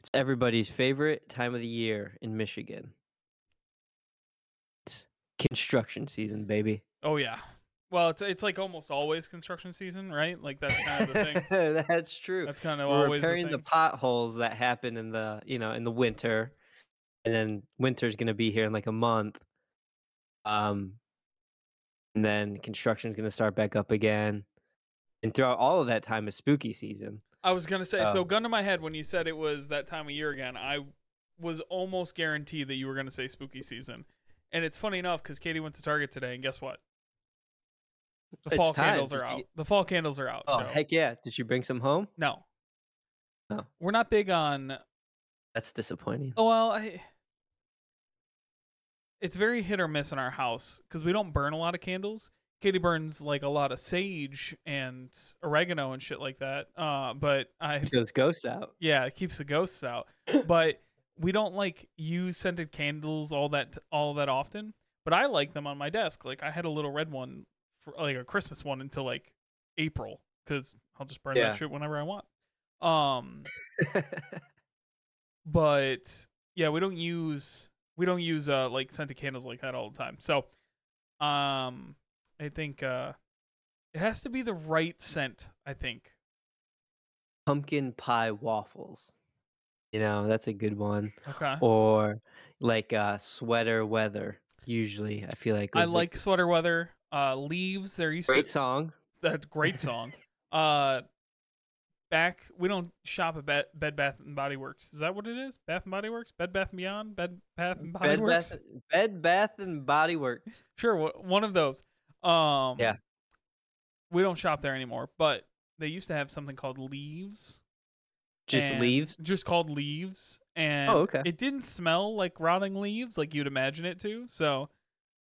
It's everybody's favorite time of the year in Michigan. It's construction season, baby. Oh yeah. Well, it's it's like almost always construction season, right? Like that's kind of the thing. That's true. That's kind of We're always repairing the thing. potholes that happen in the, you know, in the winter, and then winter's gonna be here in like a month. Um, and then construction's gonna start back up again. And throughout all of that time is spooky season. I was gonna say, so Oh. gun to my head when you said it was that time of year again, I was almost guaranteed that you were gonna say spooky season. And it's funny enough because Katie went to Target today, and guess what? The fall time. candles Did are out. get- The fall candles are out. Oh Joe. heck yeah! Did you bring some home? no. No. We're not big on. That's disappointing. Oh well, I. It's very hit or miss in our house because we don't burn a lot of candles. Katie burns like a lot of sage and oregano and shit like that. Uh, but I Keeps those ghosts out. Yeah, it keeps the ghosts out. but we don't like use scented candles all that all that often. But I like them on my desk. Like I had a little red one for like a Christmas one until like April cuz I'll just burn Yeah. that shit whenever I want. Um but yeah, we don't use we don't use uh like scented candles like that all the time. So um I think uh it has to be the right scent, I think. Pumpkin pie waffles. You know, that's a good one. Okay. Or like uh sweater weather. Usually, I feel like I like sweater weather. Uh, leaves. There used great to song. that's great song. uh, back we don't shop at Bed, Bed Bath and Body Works. Is that what it is? Bath and Body Works. Bed Bath and Beyond. Bed Bath and Body Bed Works. Bath, Bed Bath and Body Works. Sure, one of those. Um, Yeah. We don't shop there anymore, but they used to have something called Leaves. Just leaves. Just called Leaves, and Oh, okay. it didn't smell like rotting leaves like you'd imagine it to. So,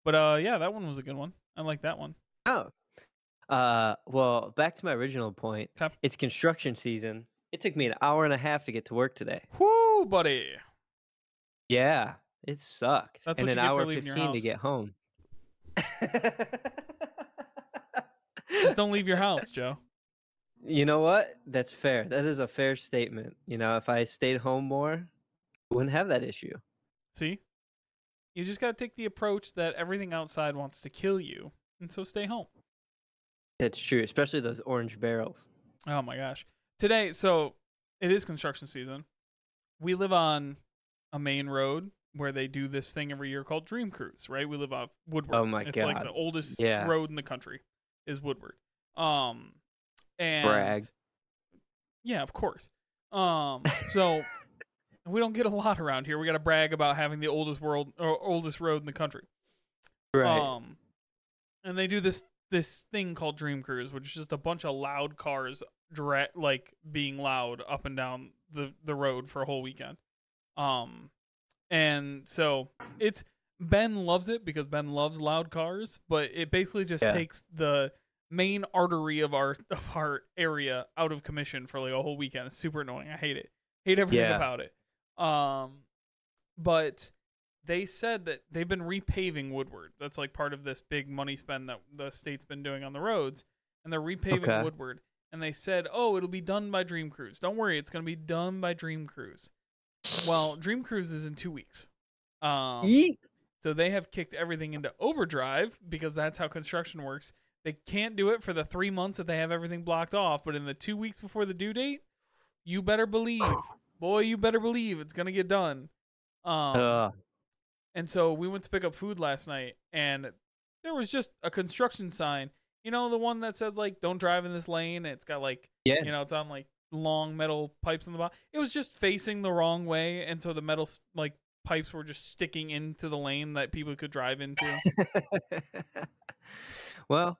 but uh, yeah, that one was a good one. I like that one. Oh. Uh well, back to my original point. 'Kay. It's construction season. It took me an hour and a half to get to work today. Whoo, buddy. Yeah, it sucked. That's and what an you get for hour leaving your 15 to get home. Just don't leave your house, Joe. You know what? That's fair. That is a fair statement. You know, if I stayed home more, I wouldn't have that issue. See? You just got to take the approach that everything outside wants to kill you, and so stay home. That's true, especially those orange barrels. Oh my gosh. Today, so it is construction season. We live on a main road where they do this thing every year called Dream Cruise, right? We live off Woodward. Oh my it's like God. the oldest Yeah. road in the country is Woodward. Um and Brag. Yeah, of course. Um so we don't get a lot around here. We got to brag about having the oldest world or oldest road in the country. Right. Um, and they do this this thing called Dream Cruise, which is just a bunch of loud cars direct like being loud up and down the the road for a whole weekend. Um, and so it's Ben loves it because Ben loves loud cars, but it basically just Yeah. takes the main artery of our of our area out of commission for like a whole weekend. It's super annoying. I hate it. Hate everything Yeah. about it. Um, but they said that they've been repaving Woodward. That's like part of this big money spend that the state's been doing on the roads, and they're repaving Okay. Woodward. And they said, "Oh, it'll be done by Dream Cruise. Don't worry, it's gonna be done by Dream Cruise." Well, Dream Cruise is in two weeks. Um, Yeet. So they have kicked everything into overdrive because that's how construction works. They can't do it for the three months that they have everything blocked off, but in the two weeks before the due date, you better believe, boy, you better believe it's gonna get done. Um, Ugh. and so we went to pick up food last night, and there was just a construction sign. You know, the one that said like "Don't drive in this lane." It's got like yeah. you know, it's on like long metal pipes in the bottom. It was just facing the wrong way, and so the metal like pipes were just sticking into the lane that people could drive into. well,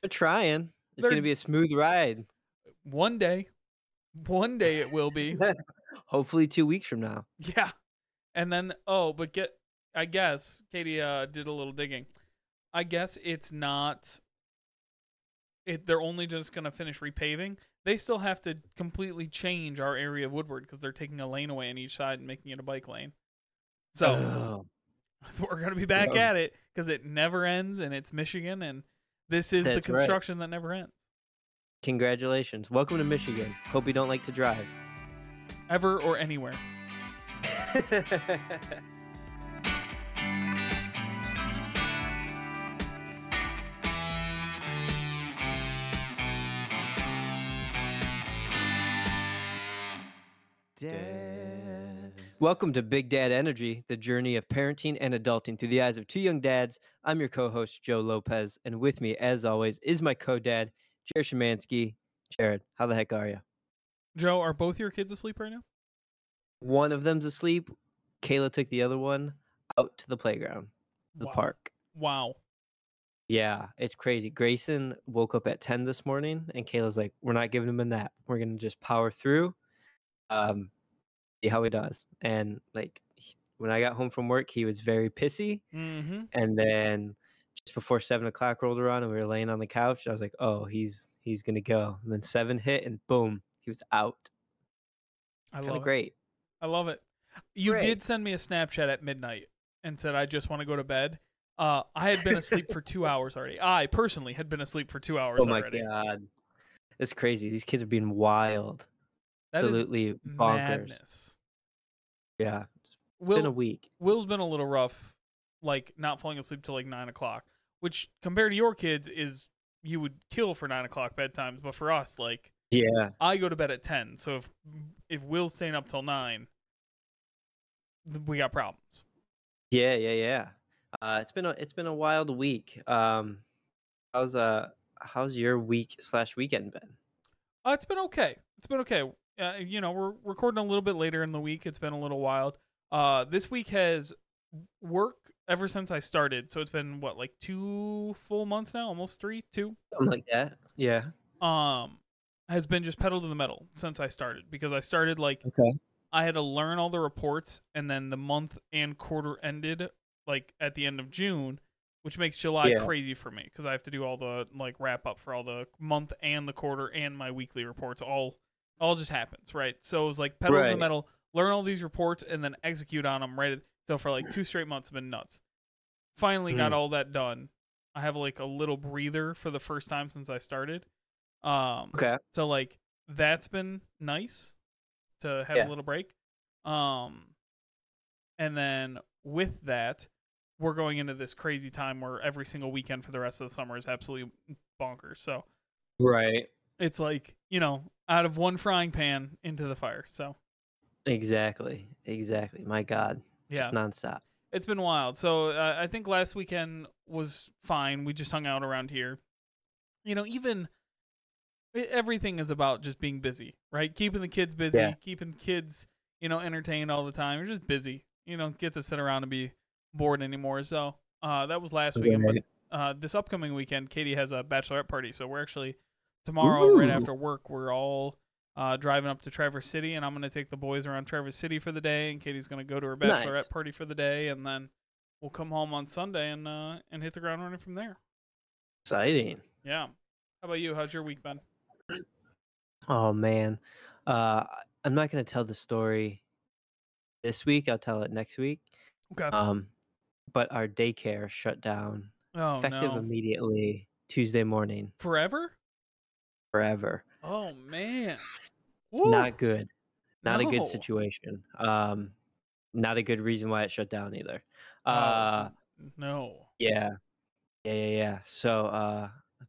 they're trying. It's gonna be a smooth ride. one day, one day it will be. Hopefully, two weeks from now. yeah, and then oh, but get I guess Katie uh, did a little digging. I guess it's not. It they're only just gonna finish repaving. They still have to completely change our area of Woodward because they're taking a lane away on each side and making it a bike lane. So. Oh. Ugh. we're gonna be back Yeah. at it because it never ends and it's Michigan and this is That's the right. construction that never ends. congratulations. Welcome to Michigan. Hope you don't like to drive. ever or anywhere. Dads. Welcome to Big Dad Energy, the journey of parenting and adulting through the eyes of two young dads. I'm your co-host Joe Lopez, and with me, as always, is my co-dad Jared Shemansky. Jared, how the heck are you? Joe, are both your kids asleep right now? One of them's asleep. Kayla took the other one out to the playground, the wow. park. Wow. Yeah, it's crazy. Grayson woke up at 10 this morning, and Kayla's like, We're not giving him a nap. We're going to just power through, um, see how he does. And like, he- when I got home from work, he was very pissy. Mm-hmm. And then just before seven o'clock rolled around and we were laying on the couch, I was like, Oh, he's he's gonna go. And then seven hit, and boom, he was out. I Kind love of it. great. I love it. You Great. did send me a Snapchat at midnight and said I just want to go to bed. Uh, I had been asleep for two hours already. I personally had been asleep for two hours Oh my already. god, it's crazy. These kids are being wild, That absolutely bonkers. madness. Yeah, it's been a week. Will's been a little rough, like not falling asleep till like nine o'clock, which compared to your kids is you would kill for nine o'clock bedtimes, but for us, like Yeah, I go to bed at ten, so if if Will's staying up till nine, we got problems. Yeah, yeah, yeah. Uh, it's been a it's been a wild week. Um, how's uh how's your week slash weekend been? Uh, it's been okay. It's been okay. Uh, you know, we're recording a little bit later in the week. It's been a little wild. Uh, this week has work ever since I started. So it's been what, like two full months now, almost three, two. Something like that. Yeah. Um, has been just pedal to the metal since I started because I started like Okay. I had to learn all the reports, and then the month and quarter ended like at the end of June, which makes July Yeah. crazy for me because I have to do all the like wrap up for all the month and the quarter and my weekly reports. All all just happens, right? So it was like pedal to the metal, learn all these reports, and then execute on them. Right. So for like two straight months, have been nuts. Finally got Mm. all that done. I have like a little breather for the first time since I started. Um, Okay. so like that's been nice to have Yeah. a little break. Um and then with that, we're going into this crazy time where every single weekend for the rest of the summer is absolutely bonkers. So Right. it's like, you know, out of one frying pan into the fire. So Exactly. Exactly. My God. yeah, Just nonstop. it's been wild. So uh, I think last weekend was fine. We just hung out around here. You know, even everything is about just being busy, right? Keeping the kids busy, Yeah. keeping kids, you know, entertained all the time. You're just busy. You don't get to sit around and be bored anymore. So uh, that was last weekend. But uh, this upcoming weekend, Katie has a bachelorette party. So we're actually tomorrow, right Ooh. after work, we're all uh, driving up to Traverse City, and I'm going to take the boys around Traverse City for the day, and Katie's going to go to her bachelorette Nice. party for the day, and then we'll come home on Sunday and uh, and hit the ground running from there. Exciting. Yeah. How about you? How's your week been? Oh man. Uh, I'm not gonna tell the story this week. I'll tell it next week. Okay. Um, but our daycare shut down oh effective no. immediately Tuesday morning Forever? Forever. Oh man. Not good. Not a good situation. Um, not a good reason why it shut down either. Oh, Uh, no. yeah, yeah, yeah, yeah. So, uh,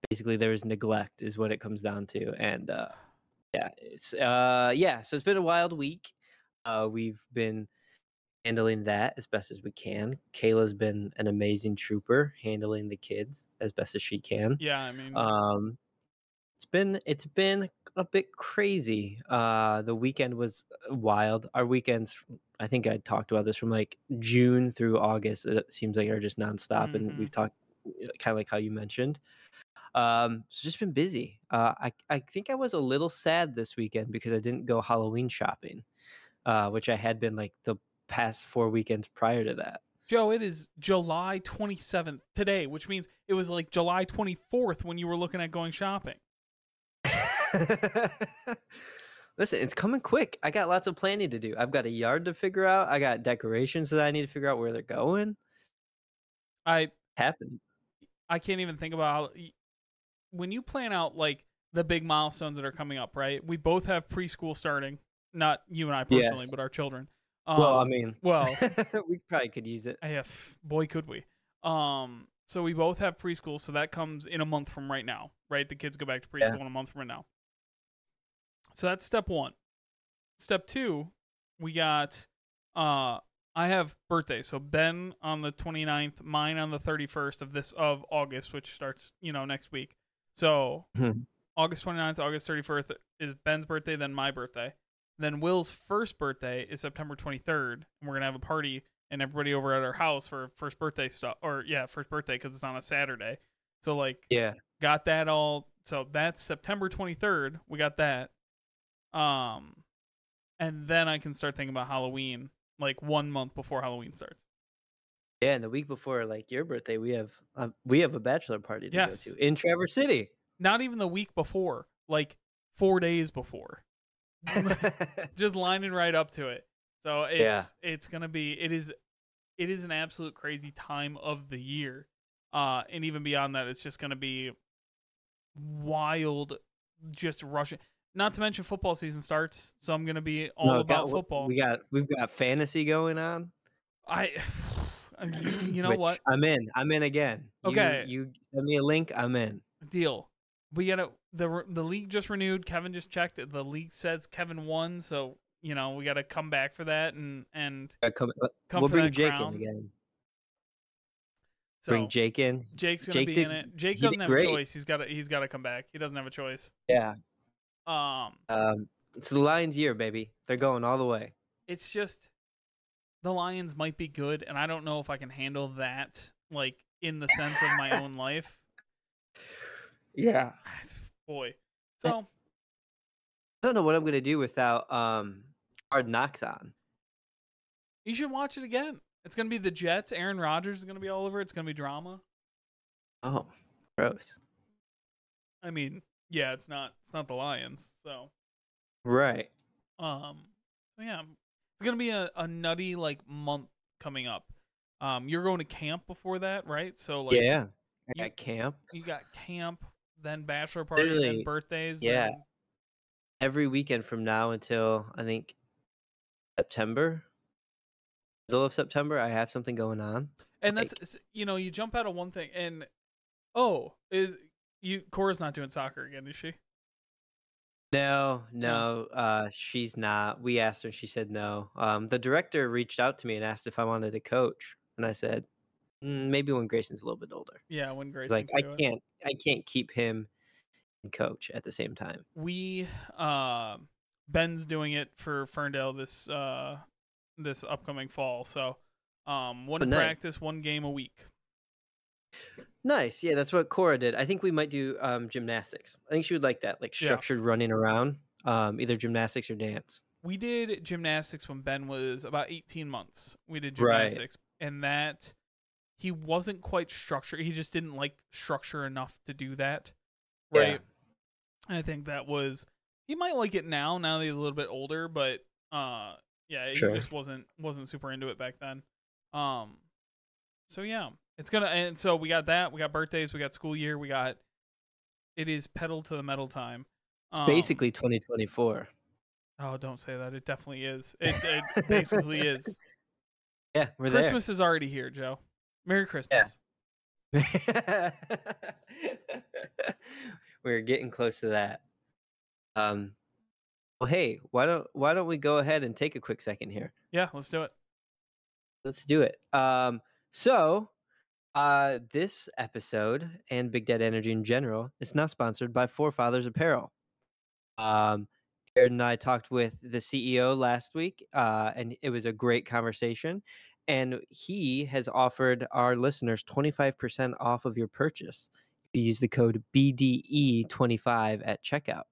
basically, there is neglect, is what it comes down to, and uh, yeah, it's uh, yeah. So it's been a wild week. Uh, we've been handling that as best as we can. Kayla's been an amazing trooper, handling the kids as best as she can. Yeah, I mean, Um, it's been it's been a bit crazy. Uh, the weekend was wild. Our weekends, I think I talked about this from like June through August. It seems like are just nonstop, and Mhm. we've talked kind of like how you mentioned. Um, it's just been busy. Uh, I I think I was a little sad this weekend because I didn't go Halloween shopping, uh, which I had been like the past four weekends prior to that. Joe, it is July 27th today, which means it was like July 24th when you were looking at going shopping. Listen, it's coming quick. I got lots of planning to do. I've got a yard to figure out. I got decorations that I need to figure out where they're going. I Happened. I can't even think about how, when you plan out like the big milestones that are coming up, right? We both have preschool starting not you and I Yes. personally, but our children. well, I Um, mean, well, we probably could use it. I have boy could we. Um, so we both have preschool, so that comes in a month from right now, right? The kids go back to preschool Yeah. in a month from right now. So that's step one. Step two, we got uh I have birthdays. So Ben on the 29th, mine on the 31st of this of August, which starts, you know, next week. So Mhm. August 29th, August 31st is Ben's birthday, then my birthday. Then Will's first birthday is September 23rd, and we're gonna have a party and everybody over at our house for first birthday stuff. Or yeah, first birthday because it's on a Saturday. So like, Yeah. got that all. So that's September 23rd. We got that. Um, and then I can start thinking about Halloween, like one month before Halloween starts. Yeah, and the week before, like your birthday, we have uh, we have a bachelor party to Yes. go to in Traverse City. Not even the week before, like four days before. just lining right up to it. So it's Yeah. it's gonna be it is it is an absolute crazy time of the year. Uh and even beyond that, it's just gonna be wild just rushing. Not to mention football season starts, so I'm gonna be all No, about got- football. We got we've got fantasy going on. I you, you know which what? I'm in. I'm in again. Okay. You, send me a link. I'm in. Deal. We gotta the the league just renewed. Kevin just checked. it. The league says Kevin won, so you know we gotta come back for that and and Uh, Come, uh, come we'll for bring that Jake crown. in again. So bring Jake in. Jake's gonna Jake be did- in it. Jake doesn't have great. a choice. He's got to he's got to come back. He doesn't have a choice. Yeah. Um, Um, it's the Lions' year, baby. They're going all the way. it's just the Lions might be good, and I don't know if I can handle that. Like in the sense of my own life, Yeah. boy. So I don't know what I'm gonna do without um Hard Knocks on. you should watch it again. It's gonna be the Jets. Aaron Rodgers is gonna be all over. it. It's gonna be drama. Oh, gross. I mean, yeah, it's not it's not the Lions. So Right. Um, so yeah, it's gonna be a, a nutty like month coming up. Um, you're going to camp before that, right? So like, yeah. I you- camp you got camp, then bachelor party, then birthdays. yeah. then- every weekend from now until I think September, middle of September. I have something going on. and like- that's you know you jump out of one thing and oh is you Cora's not doing soccer again, is she? No, no, uh, she's not. We asked her, and she said no. Um, the director reached out to me and asked if I wanted to coach, and I said "Mm, maybe when Grayson's a little bit older. Yeah, when Grayson. Like I can't, I can't keep him and coach at the same time. we uh Ben's doing it for Ferndale this uh this upcoming fall. So um one nice. practice, one game a week. Nice, yeah, that's what Cora did. I think we might do um, gymnastics. I think she would like that, like Yeah. structured running around, um, either gymnastics or dance. We did gymnastics when Ben was about 18 months. We did Right. gymnastics and that he wasn't quite structured. He just didn't like structure enough to do that. Yeah. Right. I think that was he might like it now now that he's a little bit older, but uh yeah, he Sure. just wasn't wasn't super into it back then. Um so yeah, it's gonna and so we got that, we got birthdays, we got school year, we got it is pedal to the metal time. Um, Basically, 2024. Oh, don't say that. It definitely is. It, it basically is. Yeah, we're there. Christmas is already here, Joe. Merry Christmas. there. we're getting close to that. Um, well, hey, why don't why don't we go ahead and take a quick second here? Yeah, let's do it. Let's do it. Um, so, uh, this episode and Big Dad Energy in general is now sponsored by Forefathers Apparel. Um, Jared and I talked with the CEO last week, uh, and it was a great conversation. And he has offered our listeners 25% off of your purchase if you use the code BDE25 at checkout.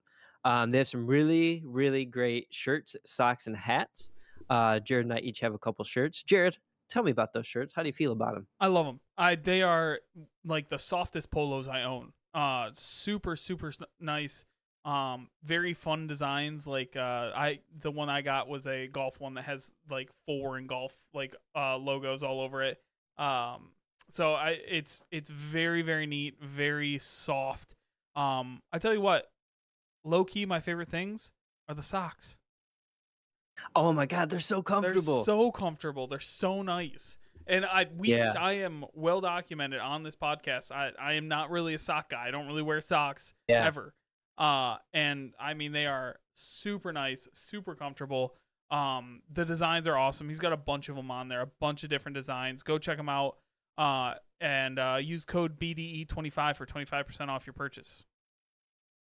Um, they have some really, really great shirts, socks, and hats. Uh, Jared and I each have a couple shirts. Jared, tell me about those shirts. How do you feel about them? I love them. I they are like the softest polos I own. Uh, super super nice. Um, very fun designs. Like uh, I the one I got was a golf one that has like four and golf like uh logos all over it. Um, so I it's it's very very neat, very soft. Um, I tell you what, low key my favorite things are the socks. Oh my god, they're so comfortable. They're so comfortable. They're so nice. And I we Yeah. I am well documented on this podcast. I I am not really a sock guy. I don't really wear socks yeah. ever. Uh and I mean they are super nice, super comfortable. Um the designs are awesome. He's got a bunch of them on there, a bunch of different designs. Go check them out. Uh and uh use code BDE25 for 25% off your purchase.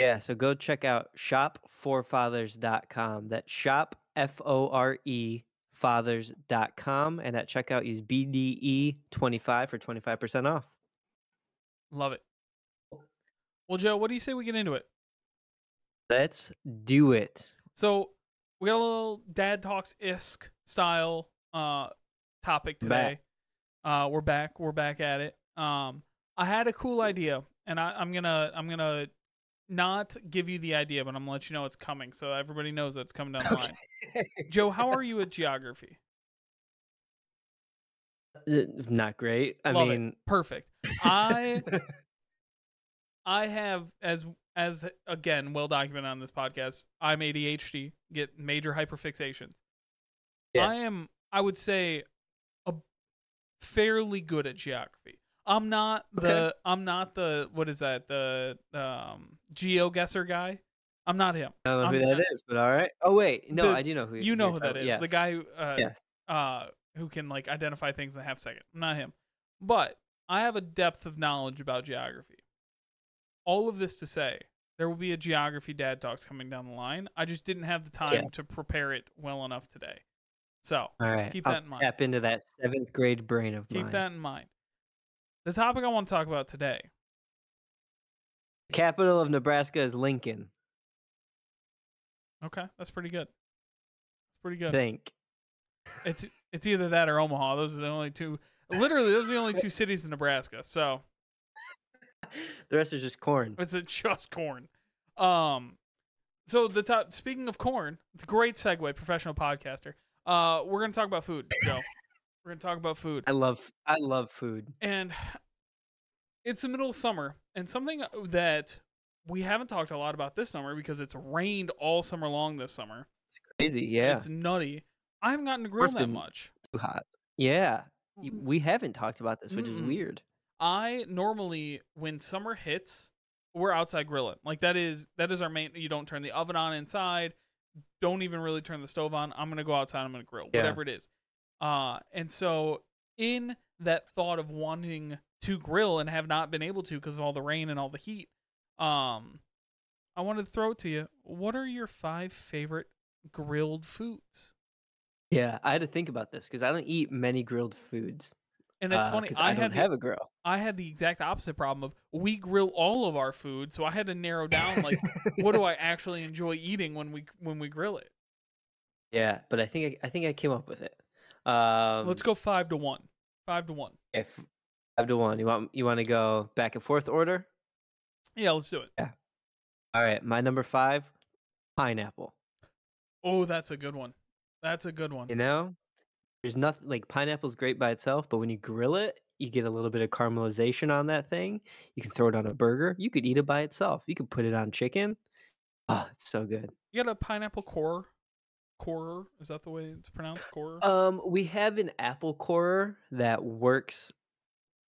Yeah, so go check out shopforefathers.com. That's shop F O R E fathers.com and at checkout use BDE25 for 25% off. Love it. Well, Joe, what do you say we get into it? Let's do it. So we got a little dad talks isk style uh topic Back. today. Uh we're back. We're back at it. Um I had a cool idea and I, I'm gonna I'm gonna not give you the idea, but I'm gonna let you know it's coming so everybody knows that it's coming down the line. Joe, how are you at geography? Uh, Not great. I Love it. mean, Perfect. I I have as as again well documented on this podcast. I'm ADHD, get major hyperfixations. Yeah. I am I would say a fairly good at geography. I'm not the Okay. I'm not the what is that the um GeoGuessr guy. I'm not him. I don't know who I'm- that is, but all right. Oh wait, no, The- I do know who You know who that is. yes. The guy who uh, Yes. uh, who can like identify things in a half second. I'm not him. But I have a depth of knowledge about geography. All of this to say, there will be a geography dad talks coming down the line. I just didn't have the time Yeah. to prepare it well enough today. So All right. keep I'll that in mind. Tap into that seventh grade brain of keep mine. that in mind. The topic I want to talk about today. The capital of Nebraska is Lincoln. Okay, that's pretty good. That's pretty I good. think. It's it's either that or Omaha. Those are the only two. Literally, those are the only two cities in Nebraska. So The rest is just corn. It's just corn. Um, so the top. Speaking of corn, it's a great segue. Professional podcaster. Uh, we're gonna talk about food, Joe. we're gonna talk about food, I love I love food. and it's the middle of summer, and something that we haven't talked a lot about this summer because it's rained all summer long this summer. It's crazy, yeah. It's nutty. I haven't gotten to grill that much. Too hot. Yeah. Mm. We haven't talked about this, which Mm-mm. is weird. I normally when summer hits, we're outside grilling. Like that is that is our main. You don't turn the oven on inside. Don't even really turn the stove on. I'm gonna go outside. I'm gonna grill Yeah. whatever it is. Uh, and so in that thought of wanting to grill and have not been able to because of all the rain and all the heat, um, I wanted to throw it to you. What are your five favorite grilled foods? Yeah, I had to think about this because I don't eat many grilled foods. And it's uh, funny. I, I, don't had the, have a grill. I had the exact opposite problem of we grill all of our food, so I had to narrow down like what do I actually enjoy eating when we when we grill it. Yeah, but I think I, I think I came up with it. Um, Let's go five to one. Five to one. If five to one, you want you want to go back and forth order? Yeah, let's do it. Yeah. All right, my number five, pineapple. Oh, that's a good one. That's a good one. You know, there's nothing like pineapple's great by itself, but when you grill it, you get a little bit of caramelization on that thing. You can throw it on a burger. You could eat it by itself. You could put it on chicken. Oh, it's so good. You got a pineapple core? Corer? Is that the way it's pronounced? Corer? Um, we have an apple corer that works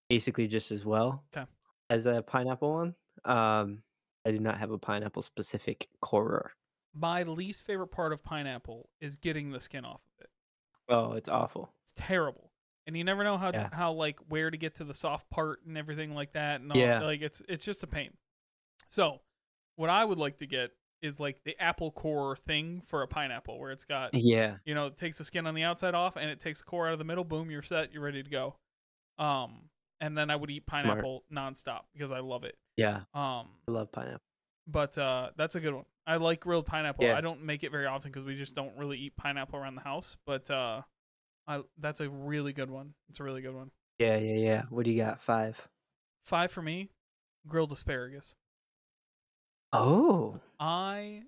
basically just as well 'Kay. as a pineapple one. Um, I do not have a pineapple specific corer. My least favorite part of pineapple is getting the skin off of it. Oh, it's awful. It's terrible. And you never know how Yeah. how like where to get to the soft part and everything like that and all, Yeah. like it's it's just a pain. So, what I would like to get is like the apple core thing for a pineapple where it's got Yeah, you know, it takes the skin on the outside off and it takes the core out of the middle. Boom, you're set. You're ready to go. Um, and then I would eat pineapple nonstop because I love it. yeah, Um, I love pineapple. but uh, that's a good one. I like grilled pineapple. Yeah. I don't make it very often because we just don't really eat pineapple around the house. But uh, I that's a really good one. It's a really good one. Yeah, yeah, yeah. What do you got? Five. Five for me, grilled asparagus. Oh, I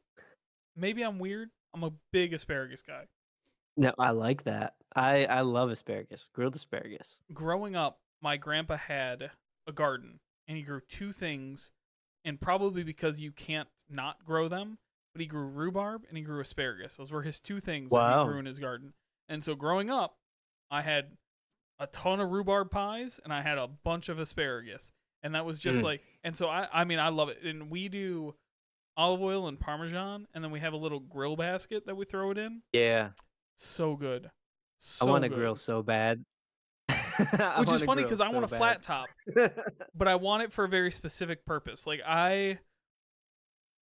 maybe I'm weird. I'm a big asparagus guy. no, I like that. I I love asparagus, grilled asparagus. growing up, my grandpa had a garden and he grew two things. And probably because you can't not grow them, but he grew rhubarb and he grew asparagus. Those were his two things Wow. that he grew in his garden. And so growing up, I had a ton of rhubarb pies and I had a bunch of asparagus. And that was just Mm. like and so I I mean I love it. And we do olive oil and parmesan and then we have a little grill basket that we throw it in. Yeah. So good. So I want to grill so bad. Which is funny because I want a bad. flat top, but I want it for a very specific purpose. Like I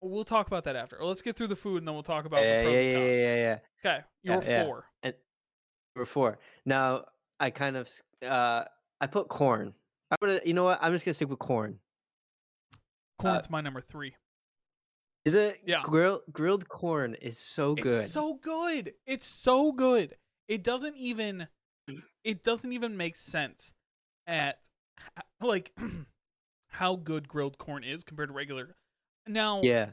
we'll talk about that after. Let's get through the food and then we'll talk about yeah, the pros yeah, and yeah, cons. yeah, yeah. Okay, you're Yeah, yeah. four. Number four. Now I kind of uh I put corn. I'm gonna you know what? I'm just gonna stick with corn. Uh, Corn's my number three. Is it? Yeah. Grill, grilled corn is so good. It's so good. It's so good. It doesn't even it doesn't even make sense at like how good grilled corn is compared to regular. Now, yeah.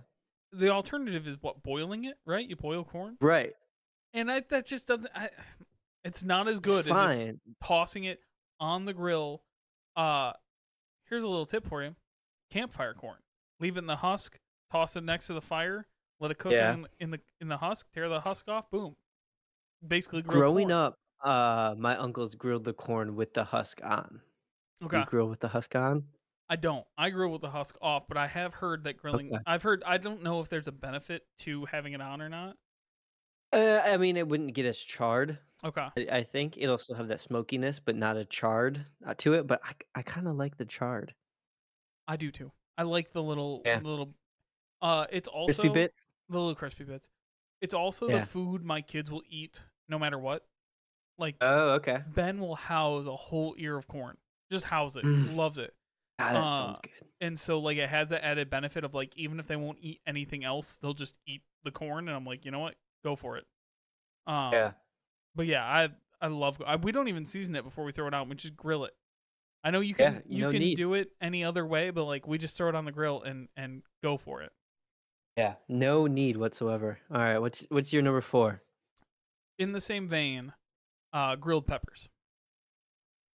the alternative is what boiling it, right? You boil corn, Right. and I, that just doesn't. I, it's not as good It's as just tossing it on the grill. Uh, here's a little tip for you: campfire corn. Leave it in the husk. Toss it next to the fire. Let it cook Yeah. in, in the in the husk. Tear the husk off. Boom. Basically, Growing corn. up, uh, my uncles grilled the corn with the husk on. Okay. You grill with the husk on? I don't. I grill with the husk off, but I have heard that grilling. Okay. I've heard. I don't know if there's a benefit to having it on or not. Uh, I mean, it wouldn't get as charred. Okay. I, I think it'll still have that smokiness, but not a charred uh, to it. But I, I kind of like the charred I do too. I like the little Yeah. little. Uh, it's also crispy bits. the little crispy bits. It's also Yeah. the food my kids will eat no matter what. Like Oh, okay. Ben will house a whole ear of corn. Just house it. Mm. Loves it. Ah, that sounds Uh, good. And so like it has that added benefit of like even if they won't eat anything else, they'll just eat the corn and I'm like, "You know what? Go for it." Um Yeah. But yeah, I I love I, we don't even season it before we throw it out. We just grill it. I know you can Yeah, you no can need. do it any other way, but like we just throw it on the grill and and go for it. Yeah. No need whatsoever. All right. What's what's your number four? In the same vein, uh grilled peppers.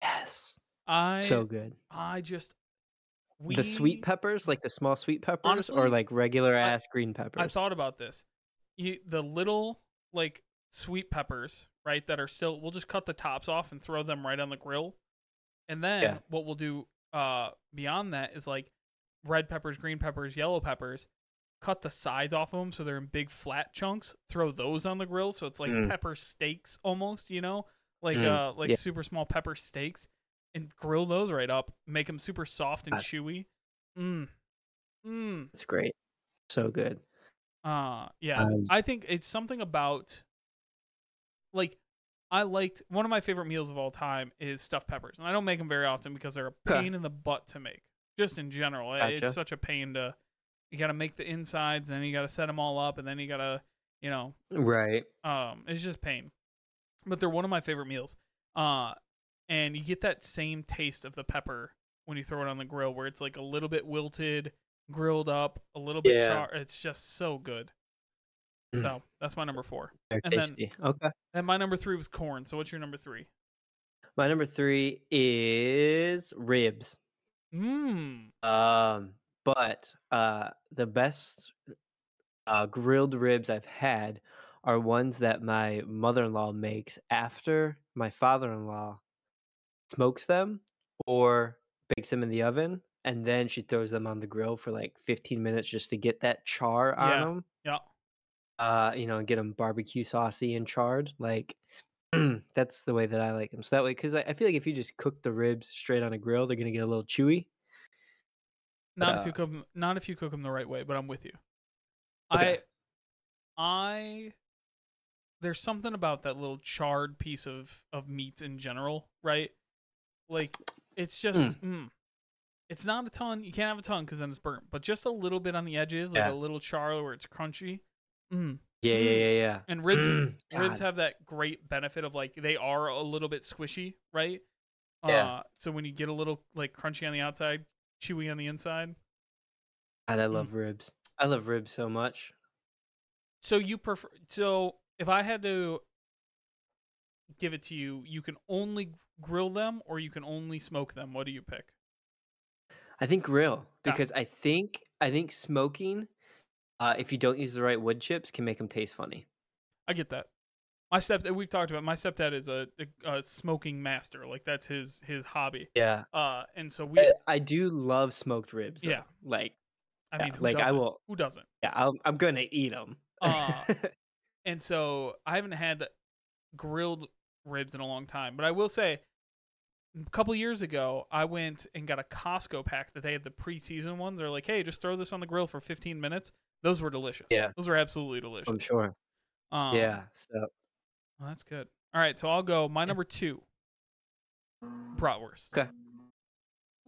Yes. I so good. I just we the sweet peppers, like the small sweet peppers, Honestly, or like regular I- ass green peppers. I thought about this. You, the little like sweet peppers, right? That are still. We'll just cut the tops off and throw them right on the grill, and then Yeah. what we'll do uh beyond that is like red peppers, green peppers, yellow peppers. Cut the sides off of them so they're in big flat chunks. Throw those on the grill so it's like Mm. pepper steaks almost, you know, like Mm, uh like yeah. super small pepper steaks, and grill those right up. Make them super soft and chewy. Mmm. Mmm. it's great. So good. Uh yeah. Um, I think it's something about like I liked one of my favorite meals of all time is stuffed peppers. And I don't make them very often because they're a pain in the butt to make. Just in general. Gotcha. It's such a pain to you got to make the insides and then you got to set them all up and then you got to, you know, Right. um it's just pain. But they're one of my favorite meals. Uh and you get that same taste of the pepper when you throw it on the grill where it's like a little bit wilted, grilled up, a little bit Yeah. char. It's just so good. Mm. So that's my number four. And then- okay. And my number three was corn. So what's your number three? My number three is ribs. Mmm. Um, but uh, the best uh, grilled ribs I've had are ones that my mother-in-law makes after my father-in-law smokes them or bakes them in the oven, and then she throws them on the grill for like 15 minutes just to get that char on Yeah. them. Uh, you know, and get them barbecue saucy and charred. Like that's the way that I like them. So that way, because I, I feel like if you just cook the ribs straight on a grill, they're gonna get a little chewy. Not if you Uh, cook 'em- not if you cook them the right way, but I'm with you. Okay. I I there's something about that little charred piece of of meat in general, right? Like it's just mm. it's not a ton. You can't have a ton because then it's burnt, but just a little bit on the edges, like Yeah. a little char where it's crunchy. Mm. Yeah, yeah, Mm. yeah, yeah. And ribs Mm, ribs have that great benefit of like they are a little bit squishy, right? Yeah. Uh, so when you get a little like crunchy on the outside, chewy on the inside. God, I Mm. love ribs. I love ribs so much. So you prefer so if I had to give it to you, you can only grill them or you can only smoke them. What do you pick? I think grill Yeah. because I think I think smoking uh, if you don't use the right wood chips, can make them taste funny. I get that. My stepdad, we've talked about. My stepdad is a, a, a smoking master. Like that's his his hobby. Yeah, Uh, and so we, I, I do love smoked ribs. Though. Yeah. like I yeah, mean, who like I doesn't? will. Who doesn't? Yeah, I'll, I'm gonna eat them. Uh, And so I haven't had grilled ribs in a long time, but I will say, a couple years ago, I went and got a Costco pack that they had the preseason ones. They're like, hey, just throw this on the grill for 15 minutes. Those were delicious. Yeah. those were absolutely delicious. I'm sure. Um, yeah. So well, that's good. All right, so I'll go. My number two, bratwurst. okay.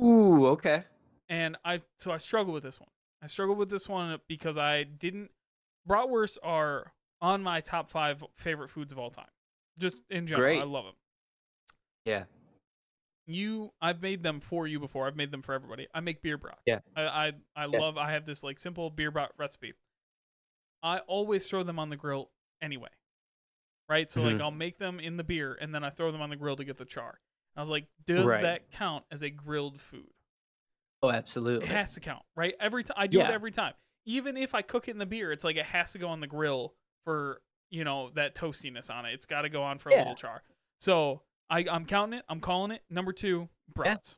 Ooh, okay. and I so I struggle with this one. I struggle with this one because I didn't. Bratwursts are on my top five favorite foods of all time. Just in general, I love them. Yeah. You, I've made them for you before. I've made them for everybody. I make beer brats. Yeah. I I, I Yeah. love. I have this like simple beer brat recipe. I always throw them on the grill anyway. Right, so like Mhm. I'll make them in the beer and then I throw them on the grill to get the char. I was like, does Right. that count as a grilled food? Oh, absolutely. It has to count, right? Every time I do it every time. Even if I cook it in the beer, it's like it has to go on the grill for you know that toastiness on it. It's got to go on for a Yeah. little char. So I, I'm counting it. I'm calling it number two. Brats.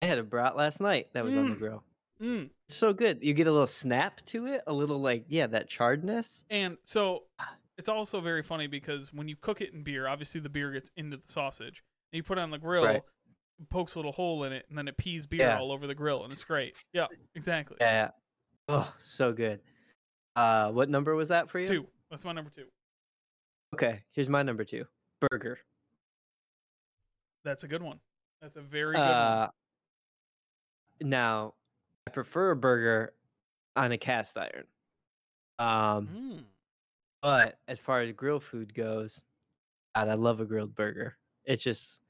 I had a brat last night that was on the Mm. grill. Mm. It's so good. You get a little snap to it, a little like yeah, that charredness. And so it's also very funny because when you cook it in beer, obviously the beer gets into the sausage, and you put it on the grill, Right. pokes a little hole in it, and then it pees beer Yeah. all over the grill, and it's great. Yeah, exactly. Yeah. Oh, so good. Uh, what number was that for you? Two. That's my number two. Okay, here's my number two. Burger. That's a good one. That's a very good one. Uh, now, I prefer a burger on a cast iron. Um, Mm. but as far as grill food goes, God, I love a grilled burger. It's just,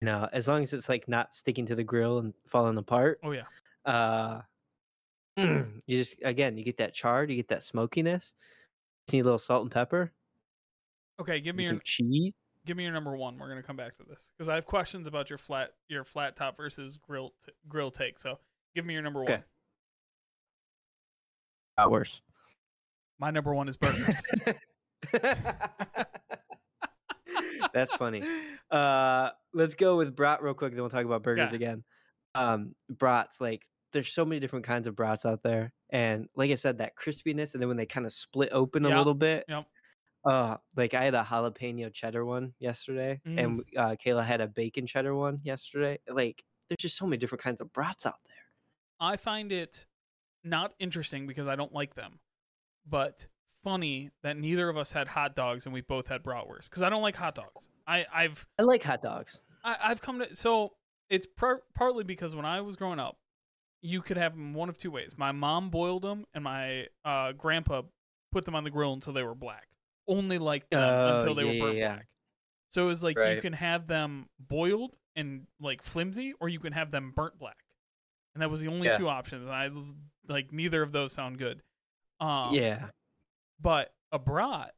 you know, as long as it's like not sticking to the grill and falling apart. Oh yeah. Uh, you just again, you get that char, you get that smokiness. Just need a little salt and pepper, Okay, give me some your cheese. Give me your number one. We're gonna come back to this because I have questions about your flat your flat top versus grill t- grill take. So give me your number Okay. one. Got worse. My number one is burgers. That's funny. Uh, let's go with brat real quick, then we'll talk about burgers Yeah. again. Um, brats, like there's so many different kinds of brats out there, and like I said, that crispiness, and then when they kind of split open a Yeah, little bit. yep. Uh, like I had a jalapeno cheddar one yesterday, Mm. and uh, Kayla had a bacon cheddar one yesterday. Like, there's just so many different kinds of brats out there. I find it not interesting because I don't like them, but funny that neither of us had hot dogs and we both had bratwurst because I don't like hot dogs. I I've I like hot dogs. I, I've come to so it's par- partly because when I was growing up, you could have them one of two ways. My mom boiled them, and my uh, grandpa put them on the grill until they were black. Only like them Oh, until they yeah, were burnt yeah. black. So it was like you can have them boiled and like flimsy, or you can have them burnt black. And that was the only Yeah. two options. And I was like, neither of those sound good. Um, yeah, but a brat,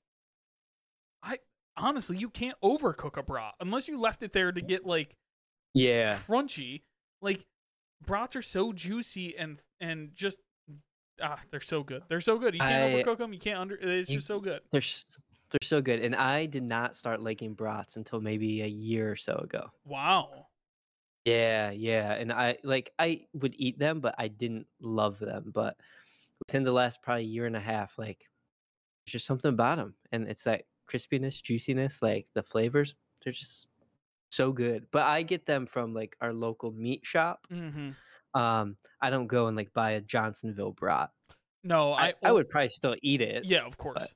I honestly, you can't overcook a brat unless you left it there to get like yeah. crunchy. Like brats are so juicy and and just ah, they're so good. They're so good. You can't I- overcook them. You can't under. It's You- just so good. They're they're so good, and I did not start liking brats until maybe a year or so ago. Wow. Yeah, yeah, and I like I would eat them, but I didn't love them. But within the last probably year and a half, like there's just something about them, and it's that crispiness, juiciness, like the flavors. They're just so good. But I get them from like our local meat shop. hmm Um, I don't go and like buy a Johnsonville brat. No, I, I I would probably still eat it. Yeah, of course.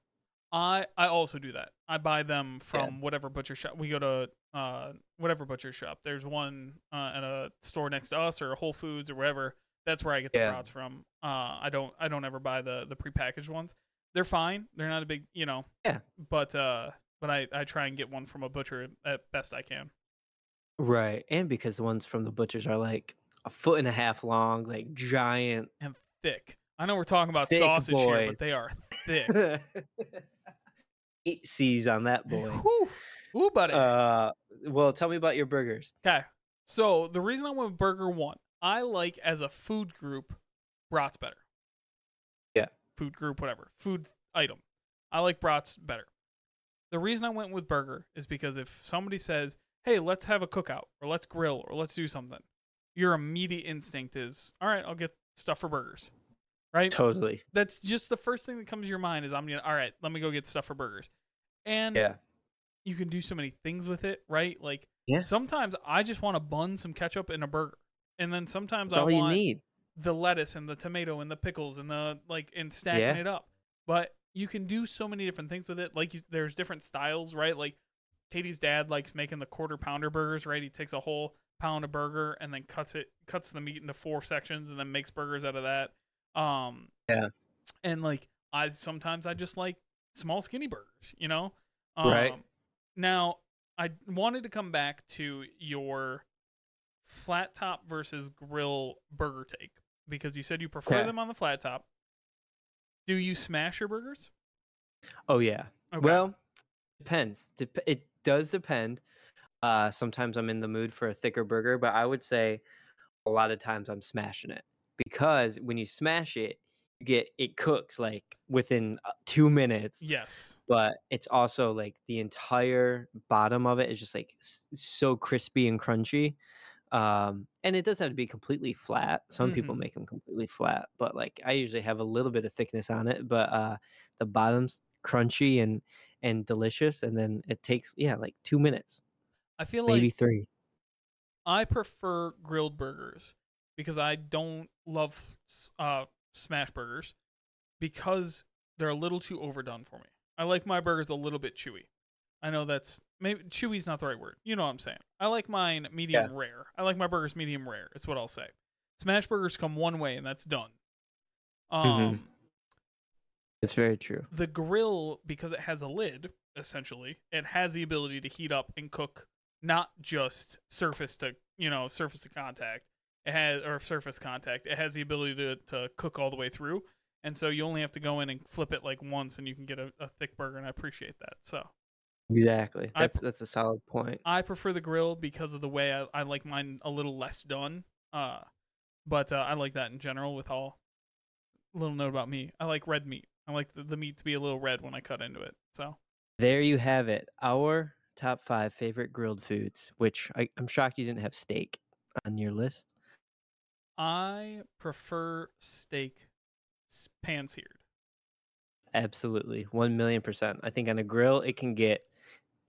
I I also do that. I buy them Yeah. from whatever butcher shop. We go to uh whatever butcher shop. There's one uh, at a store next to us or Whole Foods or wherever. That's where I get the Yeah. brats from. Uh, I don't I don't ever buy the the prepackaged ones. They're fine. They're not a big you know. Yeah. But uh, but I I try and get one from a butcher at best I can. Right, and because the ones from the butchers are like a foot and a half long, like giant. And thick. I know we're talking about sausage here, but they are thick. Eight C's on that boy. Whew. Ooh, buddy. Uh, well, tell me about your burgers. Okay. So the reason I went with Burger One, I like as a food group, brats better. Yeah. food group, whatever food item. I like brats better. The reason I went with burger is because if somebody says, "Hey, let's have a cookout or let's grill or let's do something," your immediate instinct is, "All right, I'll get stuff for burgers." Right? Totally. That's just the first thing that comes to your mind is I'm gonna all right, let me go get stuff for burgers. And Yeah. you can do so many things with it, right? Like Yeah. sometimes I just want a bun, some ketchup, and a burger. And then sometimes That's I all you want need. the lettuce and the tomato and the pickles and the like and stacking Yeah. it up. But you can do so many different things with it. Like you, there's different styles, right? Like Katie's dad likes making the quarter pounder burgers, right? He takes a whole pound of burger and then cuts it cuts the meat into four sections and then makes burgers out of that. Um Yeah. And like I sometimes I just like small skinny burgers, you know? Right. Um, Now, I wanted to come back to your flat top versus grill burger take because you said you prefer Okay. them on the flat top. Do you smash your burgers? Oh yeah. Okay. Well, depends. Dep- it does depend. Uh, sometimes I'm in the mood for a thicker burger, but I would say a lot of times I'm smashing it because when you smash it, you get it cooks like within uh, two minutes. yes. But it's also like the entire bottom of it is just like so crispy and crunchy. Um, and it doesn't have to be completely flat. Some people Mhm. make them completely flat, but like I usually have a little bit of thickness on it. But uh, the bottom's crunchy and and delicious, and then it takes yeah like two minutes, I feel maybe like three. I prefer grilled burgers because I don't love uh, smash burgers because they're a little too overdone for me. I like my burgers a little bit chewy. I know that's maybe chewy's not the right word. You know what I'm saying. I like mine medium rare. I like my burgers medium rare. It's what I'll say. Smash burgers come one way and that's done. Um, Mhm. It's very true. the grill because it has a lid essentially it has the ability to heat up and cook not just surface to you know surface to contact. It has or surface contact. It has the ability to, to cook all the way through. And so you only have to go in and flip it like once and you can get a, a thick burger and i appreciate that. So Exactly. I That's that's a solid point. i prefer the grill because of the way i, I like mine a little less done. Uh but uh, i like that in general with all little note about me. I like red meat. I like the, the meat to be a little red when i cut into it. So There you have it. Our top five favorite grilled foods. Which I, I'm shocked you didn't have steak on your list. I prefer steak pan seared. Absolutely, one million percent. I think on a grill it can get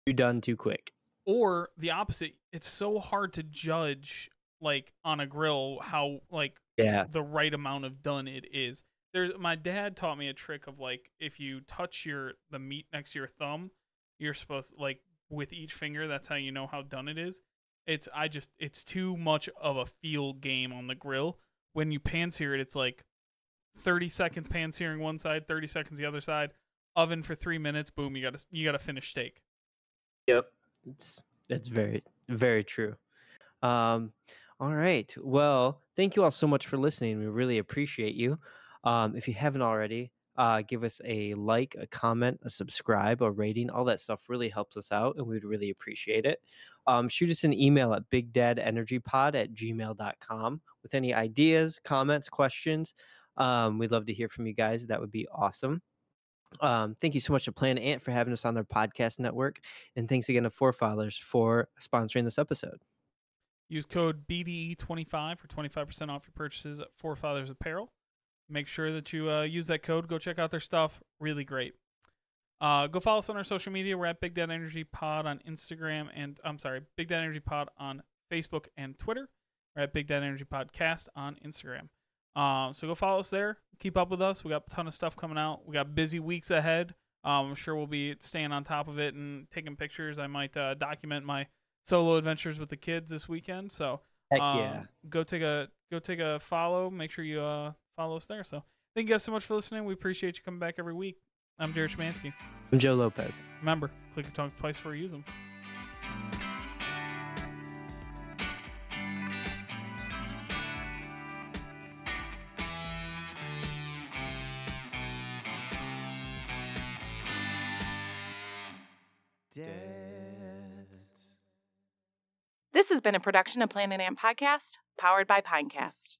too done too quick. Or the opposite. It's so hard to judge like on a grill how like Yeah, the right amount of done it is. There's my dad taught me a trick of like if you touch your the meat next to your thumb, you're supposed like with each finger, that's how you know how done it is. It's I just it's too much of a feel game on the grill. When you pan sear it, it's like 30 seconds pan searing one side, 30 seconds the other side, oven for 3 minutes, boom, you got to you got to finish steak. Yep. It's that's very very true. Um all right. Well, thank you all so much for listening. We really appreciate you. Um if you haven't already, uh give us a like, a comment, a subscribe, a rating. All that stuff really helps us out and we'd really appreciate it. Um shoot us an email at bigdadenergypod at gmail.com with any ideas, comments, questions. Um, we'd love to hear from you guys. That would be awesome. Um, thank you so much to Planet Ant for having us on their podcast network. And thanks again to Forefathers for sponsoring this episode. Use code BDE25 for 25% off your purchases at Forefathers Apparel. Make sure that you uh, use that code. Go check out their stuff. Really great. Uh, go follow us on our social media. We're at Big Dad Energy Pod on Instagram and I'm sorry, Big Dad Energy Pod on Facebook and Twitter. We're at Big Dad Energy Podcast on Instagram. Um, so go follow us there. Keep up with us. We got a ton of stuff coming out. We got busy weeks ahead. Um, I'm sure we'll be staying on top of it and taking pictures. I might uh, document my solo adventures with the kids this weekend. So um, yeah. go take a go take a follow. Make sure you uh, follow us there. So thank you guys so much for listening. We appreciate you coming back every week. I'm Jared Schmansky. I'm Joe Lopez. Remember, click your tongues twice before you use them. This has been a production of Planet Ant Podcast, powered by Pinecast.